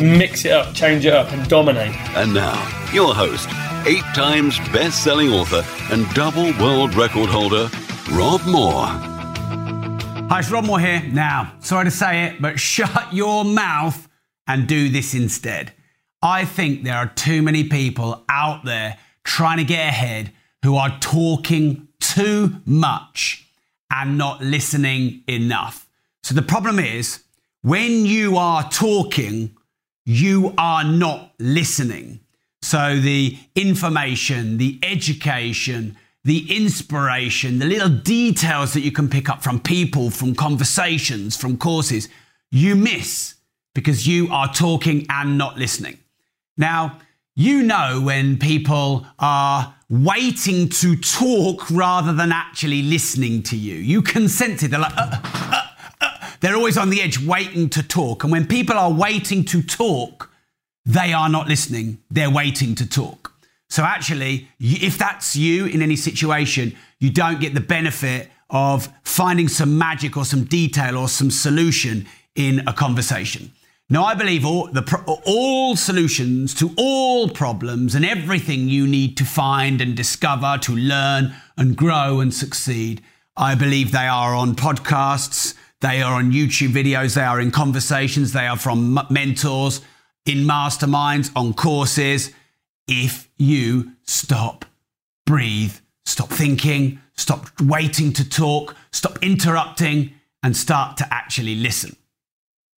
Mix it up, change it up, and dominate. And now, your host, eight times best selling author and double world record holder, Rob Moore. Hi, it's Rob Moore here. Now, sorry to say it, but shut your mouth and do this instead. I think there are too many people out there trying to get ahead who are talking too much and not listening enough. So the problem is when you are talking, you are not listening. So the information, the education, the inspiration, the little details that you can pick up from people, from conversations, from courses, you miss because you are talking and not listening. Now, you know when people are waiting to talk rather than actually listening to you. You can sense it. They're like, uh, uh. They're always on the edge waiting to talk. And when people are waiting to talk, they are not listening, they're waiting to talk. So, actually, if that's you in any situation, you don't get the benefit of finding some magic or some detail or some solution in a conversation. Now, I believe all, the, all solutions to all problems and everything you need to find and discover to learn and grow and succeed, I believe they are on podcasts, they are on YouTube videos, they are in conversations, they are from mentors, in masterminds, on courses. If you stop, breathe, stop thinking, stop waiting to talk, stop interrupting, and start to actually listen.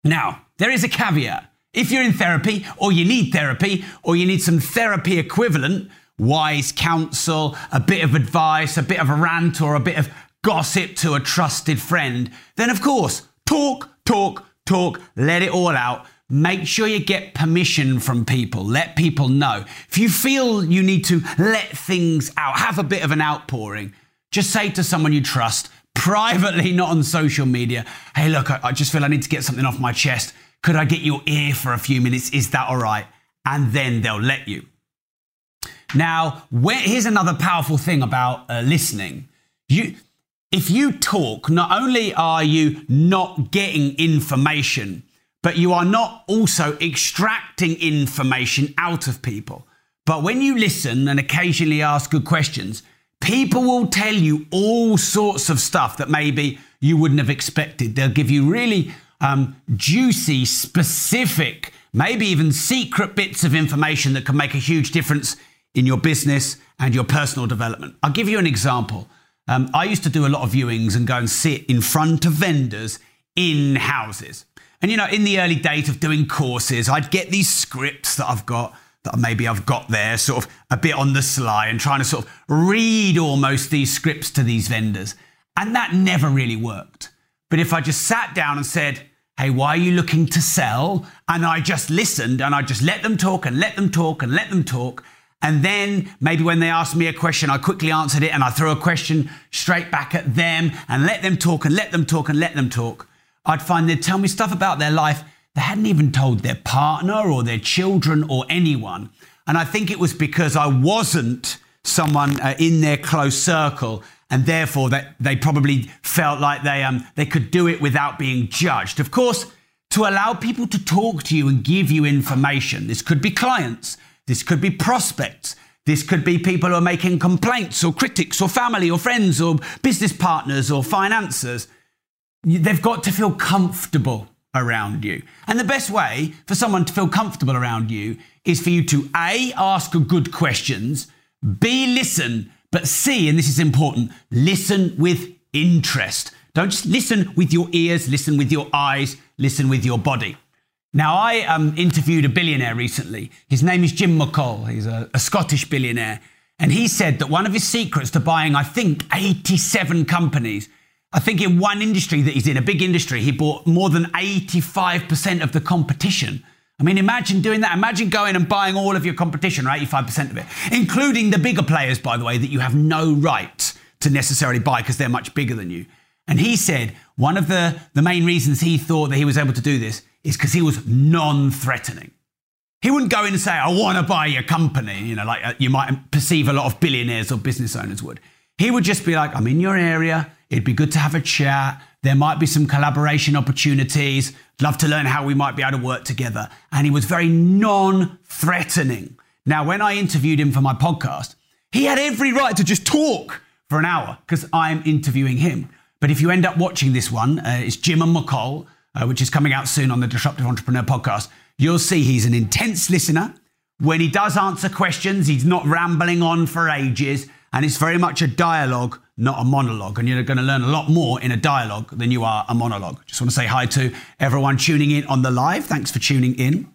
Now, there is a caveat. If you're in therapy, or you need therapy, or you need some therapy equivalent, wise counsel, a bit of advice, a bit of a rant, or a bit of gossip to a trusted friend, then of course, talk, talk, talk, let it all out. Make sure you get permission from people. Let people know. If you feel you need to let things out, have a bit of an outpouring, just say to someone you trust, privately, not on social media, hey, look, I, just feel I need to get something off my chest. Could I get your ear for a few minutes? Is that all right? And then they'll let you. Now, where, here's another powerful thing about uh, listening. You, if you talk, not only are you not getting information, but you are not also extracting information out of people. But when you listen and occasionally ask good questions, people will tell you all sorts of stuff that maybe you wouldn't have expected. They'll give you really um, juicy, specific, maybe even secret bits of information that can make a huge difference in your business and your personal development. I'll give you an example. Um, I used to do a lot of viewings and go and sit in front of vendors in houses. And you know, in the early days of doing courses, I'd get these scripts that I've got that maybe I've got there, sort of a bit on the sly, and trying to sort of read almost these scripts to these vendors. And that never really worked. But if I just sat down and said, Hey, why are you looking to sell? And I just listened and I just let them talk and let them talk and let them talk. And then maybe when they asked me a question, I quickly answered it and I threw a question straight back at them and let them talk and let them talk and let them talk. I'd find they'd tell me stuff about their life they hadn't even told their partner or their children or anyone. And I think it was because I wasn't someone uh, in their close circle, and therefore that they probably felt like they um they could do it without being judged. Of course, to allow people to talk to you and give you information. This could be clients, this could be prospects, this could be people who are making complaints or critics or family or friends or business partners or financiers. They've got to feel comfortable around you. And the best way for someone to feel comfortable around you is for you to A, ask good questions, B, listen, but C, and this is important, listen with interest. Don't just listen with your ears, listen with your eyes, listen with your body. Now, I um, interviewed a billionaire recently. His name is Jim McColl. He's a, a Scottish billionaire. And he said that one of his secrets to buying, I think, 87 companies, I think in one industry that he's in, a big industry, he bought more than 85% of the competition. I mean, imagine doing that. Imagine going and buying all of your competition, or 85% of it, including the bigger players, by the way, that you have no right to necessarily buy because they're much bigger than you. And he said one of the, the main reasons he thought that he was able to do this is because he was non threatening. He wouldn't go in and say, I want to buy your company, you know, like uh, you might perceive a lot of billionaires or business owners would. He would just be like, I'm in your area. It'd be good to have a chat. There might be some collaboration opportunities. Love to learn how we might be able to work together. And he was very non threatening. Now, when I interviewed him for my podcast, he had every right to just talk for an hour because I'm interviewing him. But if you end up watching this one, uh, it's Jim and McColl, uh, which is coming out soon on the Disruptive Entrepreneur podcast. You'll see he's an intense listener. When he does answer questions, he's not rambling on for ages, and it's very much a dialogue, not a monologue. And you're going to learn a lot more in a dialogue than you are a monologue. Just want to say hi to everyone tuning in on the live. Thanks for tuning in.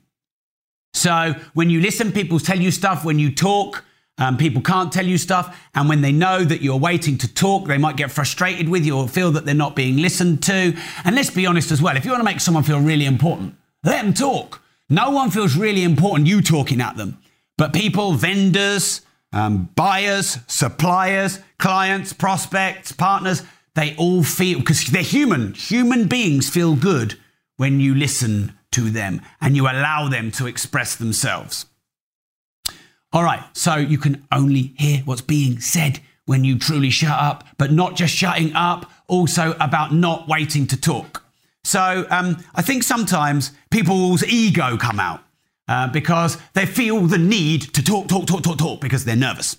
So, when you listen, people tell you stuff. When you talk, um, people can't tell you stuff, and when they know that you're waiting to talk, they might get frustrated with you or feel that they're not being listened to. And let's be honest as well if you want to make someone feel really important, let them talk. No one feels really important you talking at them. But people, vendors, um, buyers, suppliers, clients, prospects, partners, they all feel, because they're human, human beings feel good when you listen to them and you allow them to express themselves. All right, so you can only hear what's being said when you truly shut up, but not just shutting up, also about not waiting to talk. So um, I think sometimes people's ego come out uh, because they feel the need to talk, talk, talk, talk, talk because they're nervous,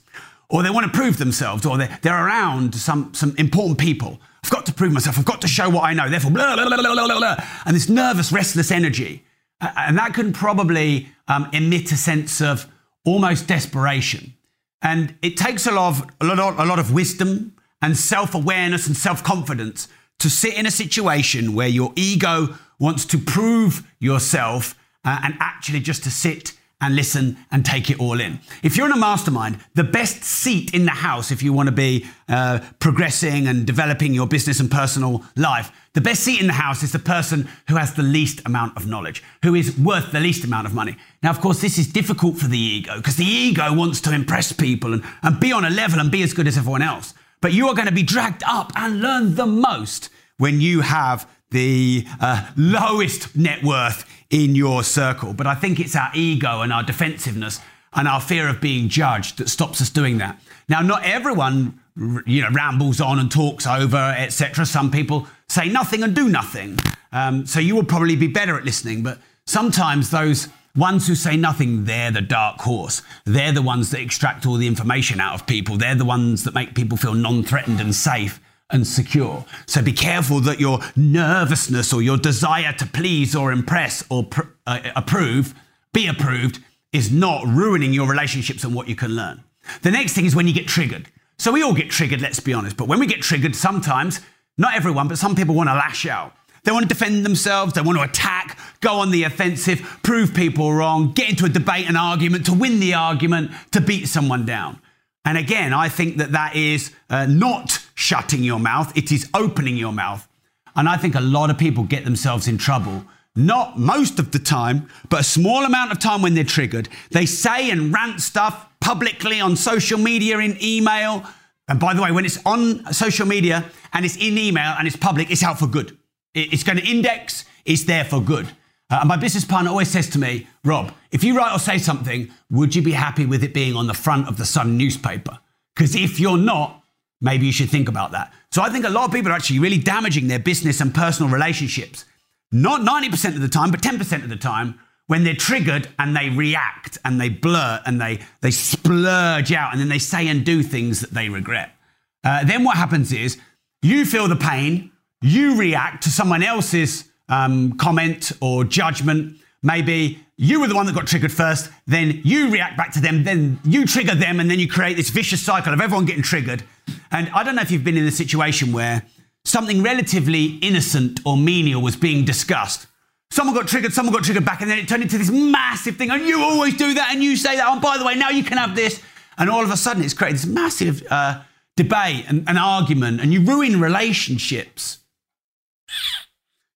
or they want to prove themselves, or they're, they're around some some important people. I've got to prove myself. I've got to show what I know. Therefore, blah blah blah blah blah, blah. and this nervous, restless energy, uh, and that can probably um, emit a sense of almost desperation. And it takes a lot of, a lot, a lot of wisdom and self awareness and self confidence to sit in a situation where your ego wants to prove yourself uh, and actually just to sit and listen and take it all in. If you're in a mastermind, the best seat in the house, if you want to be uh, progressing and developing your business and personal life, the best seat in the house is the person who has the least amount of knowledge, who is worth the least amount of money. Now, of course, this is difficult for the ego because the ego wants to impress people and, and be on a level and be as good as everyone else. But you are going to be dragged up and learn the most when you have the uh, lowest net worth in your circle. But I think it's our ego and our defensiveness and our fear of being judged that stops us doing that. Now, not everyone you know rambles on and talks over, etc. Some people say nothing and do nothing. Um, so you will probably be better at listening. But sometimes those ones who say nothing, they're the dark horse. They're the ones that extract all the information out of people. They're the ones that make people feel non-threatened and safe and secure. So be careful that your nervousness or your desire to please or impress or pr- uh, approve, be approved, is not ruining your relationships and what you can learn. The next thing is when you get triggered. So we all get triggered, let's be honest. But when we get triggered, sometimes, not everyone, but some people want to lash out. They want to defend themselves, they want to attack, go on the offensive, prove people wrong, get into a debate, an argument, to win the argument, to beat someone down. And again, I think that that is uh, not shutting your mouth, it is opening your mouth. And I think a lot of people get themselves in trouble. Not most of the time, but a small amount of time when they're triggered. They say and rant stuff publicly on social media, in email. And by the way, when it's on social media and it's in email and it's public, it's out for good. It's going to index, it's there for good. Uh, and my business partner always says to me, Rob, if you write or say something, would you be happy with it being on the front of the Sun newspaper? Because if you're not, maybe you should think about that. So I think a lot of people are actually really damaging their business and personal relationships. Not 90% of the time, but 10% of the time when they're triggered and they react and they blurt and they, they splurge out and then they say and do things that they regret. Uh, then what happens is you feel the pain, you react to someone else's um, comment or judgment. Maybe you were the one that got triggered first, then you react back to them, then you trigger them, and then you create this vicious cycle of everyone getting triggered. And I don't know if you've been in a situation where something relatively innocent or menial was being discussed. Someone got triggered, someone got triggered back, and then it turned into this massive thing. And you always do that, and you say that. And by the way, now you can have this. And all of a sudden, it's created this massive uh, debate and an argument, and you ruin relationships.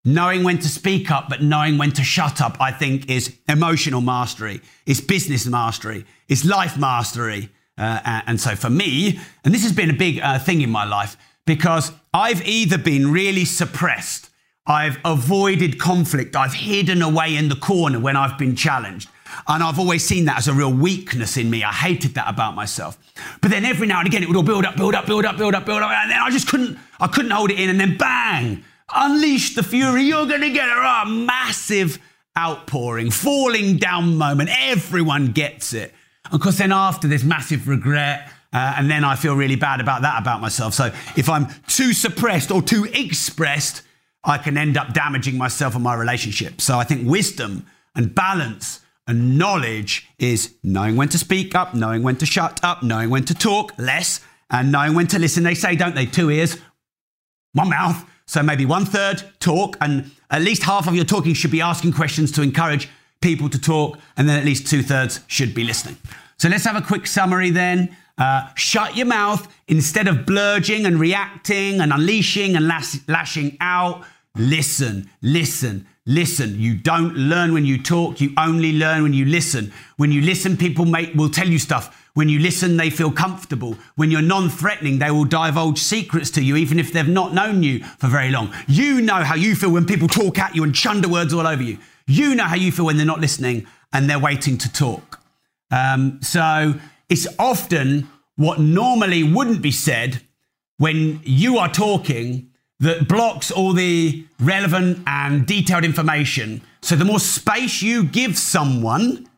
knowing when to speak up, but knowing when to shut up, I think is emotional mastery, it's business mastery, it's life mastery. Uh, and so for me, and this has been a big uh, thing in my life because I've either been really suppressed, I've avoided conflict, I've hidden away in the corner when I've been challenged. And I've always seen that as a real weakness in me. I hated that about myself. But then every now and again it would all build up, build up, build up, build up, build up, and then I just couldn't, I couldn't hold it in, and then bang, unleash the fury. You're gonna get a massive outpouring, falling down moment. Everyone gets it. Of course, then after this massive regret, uh, and then I feel really bad about that about myself. So if I'm too suppressed or too expressed, I can end up damaging myself and my relationship. So I think wisdom and balance and knowledge is knowing when to speak up, knowing when to shut up, knowing when to talk less, and knowing when to listen. They say, don't they? Two ears, one mouth. So maybe one third talk, and at least half of your talking should be asking questions to encourage people to talk, and then at least two thirds should be listening. So let's have a quick summary then. Uh, shut your mouth instead of blurging and reacting and unleashing and lash- lashing out. Listen, listen, listen. You don't learn when you talk. You only learn when you listen. When you listen, people will tell you stuff. When you listen, they feel comfortable. When you're non threatening, they will divulge secrets to you, even if they've not known you for very long. You know how you feel when people talk at you and chunder words all over you. You know how you feel when they're not listening and they're waiting to talk. Um, so it's often what normally wouldn't be said when you are talking that blocks all the relevant and detailed information. So the more space you give someone,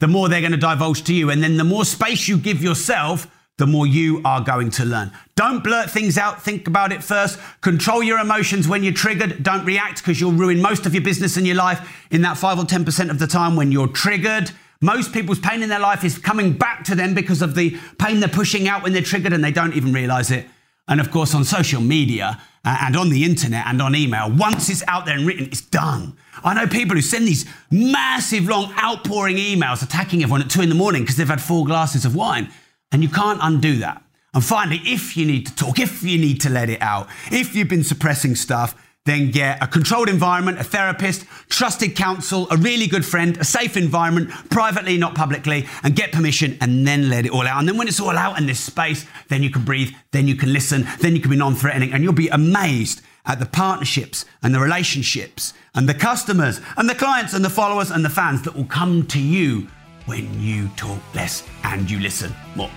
the more they're going to divulge to you. And then the more space you give yourself, the more you are going to learn. Don't blurt things out. Think about it first. Control your emotions when you're triggered. Don't react because you'll ruin most of your business and your life in that 5 or 10% of the time when you're triggered. Most people's pain in their life is coming back to them because of the pain they're pushing out when they're triggered and they don't even realize it. And of course, on social media uh, and on the internet and on email, once it's out there and written, it's done. I know people who send these massive, long, outpouring emails attacking everyone at two in the morning because they've had four glasses of wine. And you can't undo that. And finally, if you need to talk, if you need to let it out, if you've been suppressing stuff, then get a controlled environment, a therapist, trusted counsel, a really good friend, a safe environment, privately, not publicly, and get permission and then let it all out. And then when it's all out in this space, then you can breathe, then you can listen, then you can be non threatening, and you'll be amazed at the partnerships and the relationships and the customers and the clients and the followers and the fans that will come to you when you talk less and you listen more.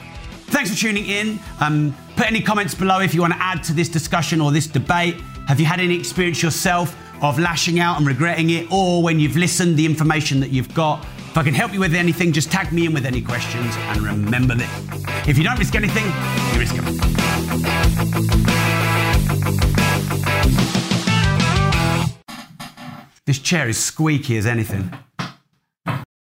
Thanks for tuning in. Um, put any comments below if you want to add to this discussion or this debate. Have you had any experience yourself of lashing out and regretting it, or when you've listened, the information that you've got? If I can help you with anything, just tag me in with any questions. And remember this if you don't risk anything, you risk everything. This chair is squeaky as anything.